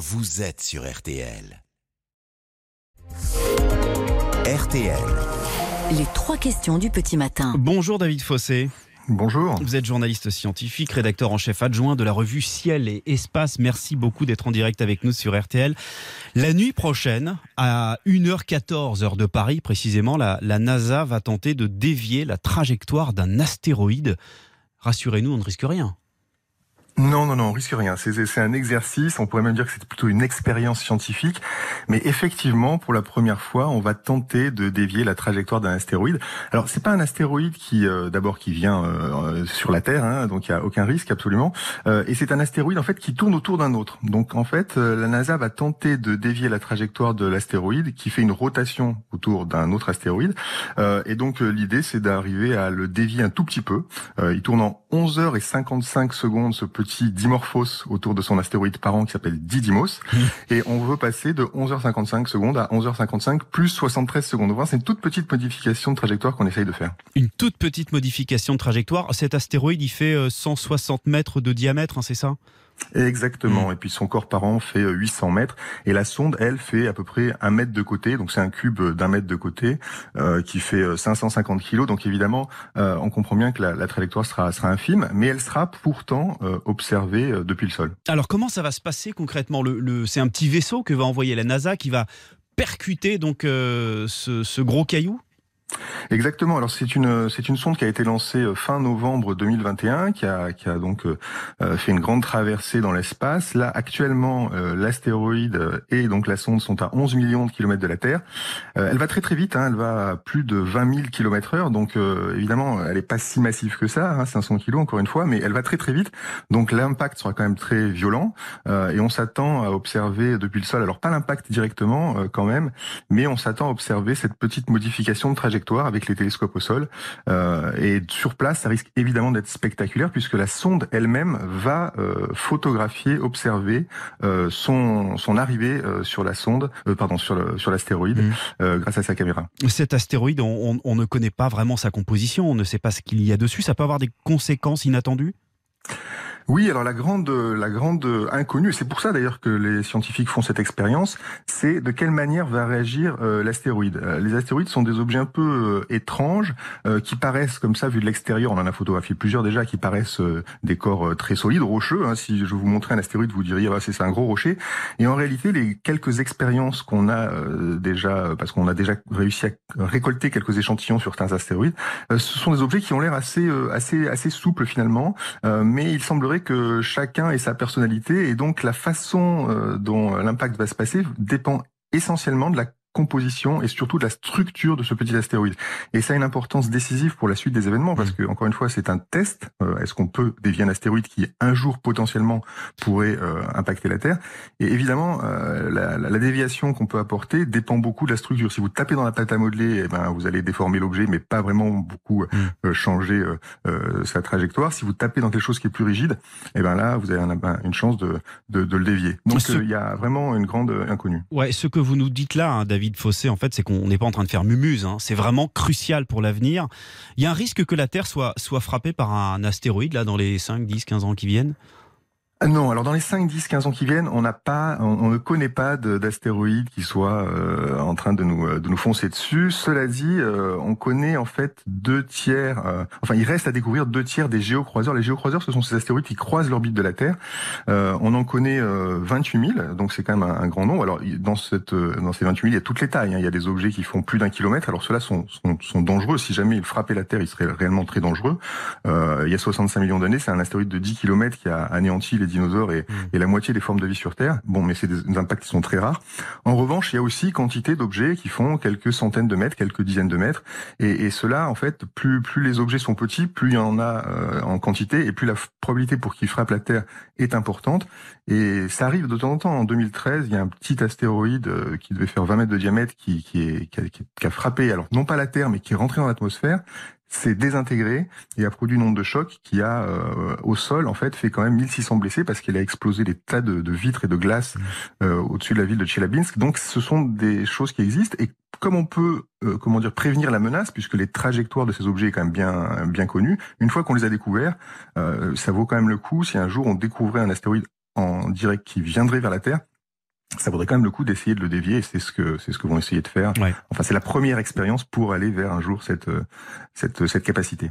vous êtes sur RTL. RTL. Les trois questions du petit matin. Bonjour David Fossé. Bonjour. Vous êtes journaliste scientifique, rédacteur en chef adjoint de la revue Ciel et Espace. Merci beaucoup d'être en direct avec nous sur RTL. La nuit prochaine, à 1h14 heure de Paris précisément, la, la NASA va tenter de dévier la trajectoire d'un astéroïde. Rassurez-nous, on ne risque rien. Non, non, non, on risque rien. C'est un exercice, on pourrait même dire que c'est plutôt une expérience scientifique. Mais effectivement, pour la première fois, on va tenter de dévier la trajectoire d'un astéroïde. Alors, c'est pas un astéroïde qui, euh, d'abord, qui vient euh, sur la Terre, hein, donc il y a aucun risque absolument. Euh, et c'est un astéroïde en fait qui tourne autour d'un autre. Donc, en fait, la NASA va tenter de dévier la trajectoire de l'astéroïde qui fait une rotation autour d'un autre astéroïde. et donc, l'idée, c'est d'arriver à le dévier un tout petit peu. il tourne en 11 h et 55 secondes ce petit Dimorphos autour de son astéroïde parent qui s'appelle Didymos. Et on veut passer de 11h55 secondes à 11h55 plus 73 secondes. C'est une toute petite modification de trajectoire qu'on essaye de faire. Une toute petite modification de trajectoire. Cet astéroïde, il fait 160 euh, mètres de diamètre, hein, c'est ça? Exactement. Mm. Et puis son corps parent fait 800 euh, mètres et la sonde, elle, fait à peu près un mètre de côté. Donc c'est un cube d'un mètre de côté euh, qui fait 550 euh, kilos. Donc évidemment, euh, on comprend bien que la, la, trajectoire sera, sera infime, mais elle sera pourtant euh, observée depuis le sol. Alors comment ça va se passer concrètement le, le C'est un petit vaisseau que va envoyer la NASA qui va percuter donc ce, ce gros caillou? Exactement. Alors c'est une c'est une sonde qui a été lancée euh, fin novembre 2021, qui a qui a donc euh, euh, fait une grande traversée dans l'espace. Là actuellement, l'astéroïde et donc la sonde sont à 11 millions de kilomètres de la Terre. elle va très très vite. Hein, elle va à plus de 20 000 kilomètres heure. Donc évidemment, elle est pas si massive que ça, hein, 500 kilos encore une fois, mais elle va très très vite. Donc l'impact sera quand même très violent et on s'attend à observer depuis le sol. Alors pas l'impact directement quand même, mais on s'attend à observer cette petite modification de trajectoire avec les télescopes au sol. Euh, et sur place, ça risque évidemment d'être spectaculaire puisque la sonde elle-même va euh, photographier, observer euh, son, son arrivée sur la sonde, pardon, sur le, sur l'astéroïde mmh. grâce à sa caméra. Cet astéroïde, on, on ne connaît pas vraiment sa composition, on ne sait pas ce qu'il y a dessus. Ça peut avoir des conséquences inattendues? Oui, alors la grande, la grande inconnue, c'est pour ça d'ailleurs que les scientifiques font cette expérience, c'est de quelle manière va réagir euh, l'astéroïde. Euh, les astéroïdes sont des objets un peu euh, étranges qui paraissent comme ça vu de l'extérieur. On en a photographié plusieurs déjà qui paraissent des corps très solides, rocheux. Hein. Si je vous montrais un astéroïde, vous diriez ah, c'est un gros rocher. Et en réalité, les quelques expériences qu'on a déjà, parce qu'on a déjà réussi à récolter quelques échantillons sur certains astéroïdes, ce sont des objets qui ont l'air assez, assez, assez souples finalement, mais il semblerait que chacun ait sa personnalité et donc la façon euh, dont l'impact va se passer dépend essentiellement de la composition et surtout de la structure de ce petit astéroïde. Et ça a une importance décisive pour la suite des événements parce mmh. que encore une fois c'est un test. Euh, est-ce qu'on peut dévier un astéroïde qui un jour potentiellement pourrait euh, impacter la Terre? Et évidemment euh, la, la, déviation qu'on peut apporter dépend beaucoup de la structure. Si vous tapez dans la pâte à modeler, eh ben vous allez déformer l'objet mais pas vraiment beaucoup mmh. changer sa trajectoire. Si vous tapez dans quelque chose qui est plus rigide, eh ben là vous avez une chance de, de, de le dévier. Donc il y a vraiment une grande inconnue. Ouais, ce que vous nous dites là, hein, David David Fossé, en fait, c'est qu'on n'est pas en train de faire mumuse. Hein. C'est vraiment crucial pour l'avenir. Il y a un risque que la Terre soit, soit frappée par un astéroïde là dans les 5, 10, 15 ans qui viennent? Non, alors dans les 5, 10, 15 ans qui viennent, on n'a pas, on, ne connaît pas d'astéroïdes qui soient euh, en train de nous, de nous foncer dessus. Cela dit, euh, on connaît en fait deux tiers, euh, enfin il reste à découvrir deux tiers des géocroiseurs. Les géocroiseurs, ce sont ces astéroïdes qui croisent l'orbite de la Terre. on en connaît 28 000, donc c'est quand même un, grand nombre. Alors dans cette, dans ces 28 000, il y a toutes les tailles. Hein. Il y a des objets qui font plus d'un kilomètre. Alors ceux-là sont, sont, sont, dangereux. Si jamais ils frappaient la Terre, ils seraient réellement très dangereux. il y a 65 millions d'années, c'est un astéroïde de 10 kilomètres qui a anéanti les dinosaures et, mm. et, la moitié des formes de vie sur Terre. Bon, mais c'est des, impacts qui sont très rares. En revanche, il y a aussi quantité d'objets qui font quelques centaines de mètres, quelques dizaines de mètres. Et, et cela, en fait, plus, plus les objets sont petits, plus il y en a euh, en quantité, et plus la probabilité pour qu'ils frappent la Terre est importante. Et ça arrive de temps en temps. En 2013, il y a un petit astéroïde euh, qui devait faire 20 mètres de diamètre qui, qui, est, qui, a, qui a frappé, alors non pas la Terre, mais qui est rentré dans l'atmosphère s'est désintégré et a produit une onde de choc qui a euh, au sol en fait fait quand même 1600 blessés parce qu'elle a explosé des tas de, de vitres et de glace mmh. euh, au-dessus de la ville de Tchelabinsk. Donc ce sont des choses qui existent et comme on peut euh, comment dire prévenir la menace puisque les trajectoires de ces objets est quand même bien bien connues, une fois qu'on les a découverts, ça vaut quand même le coup si un jour on découvrait un astéroïde en direct qui viendrait vers la Terre ça vaudrait quand même le coup d'essayer de le dévier et c'est ce que c'est ce que vont essayer de faire. Ouais. Enfin, c'est la première expérience pour aller vers un jour cette cette cette capacité.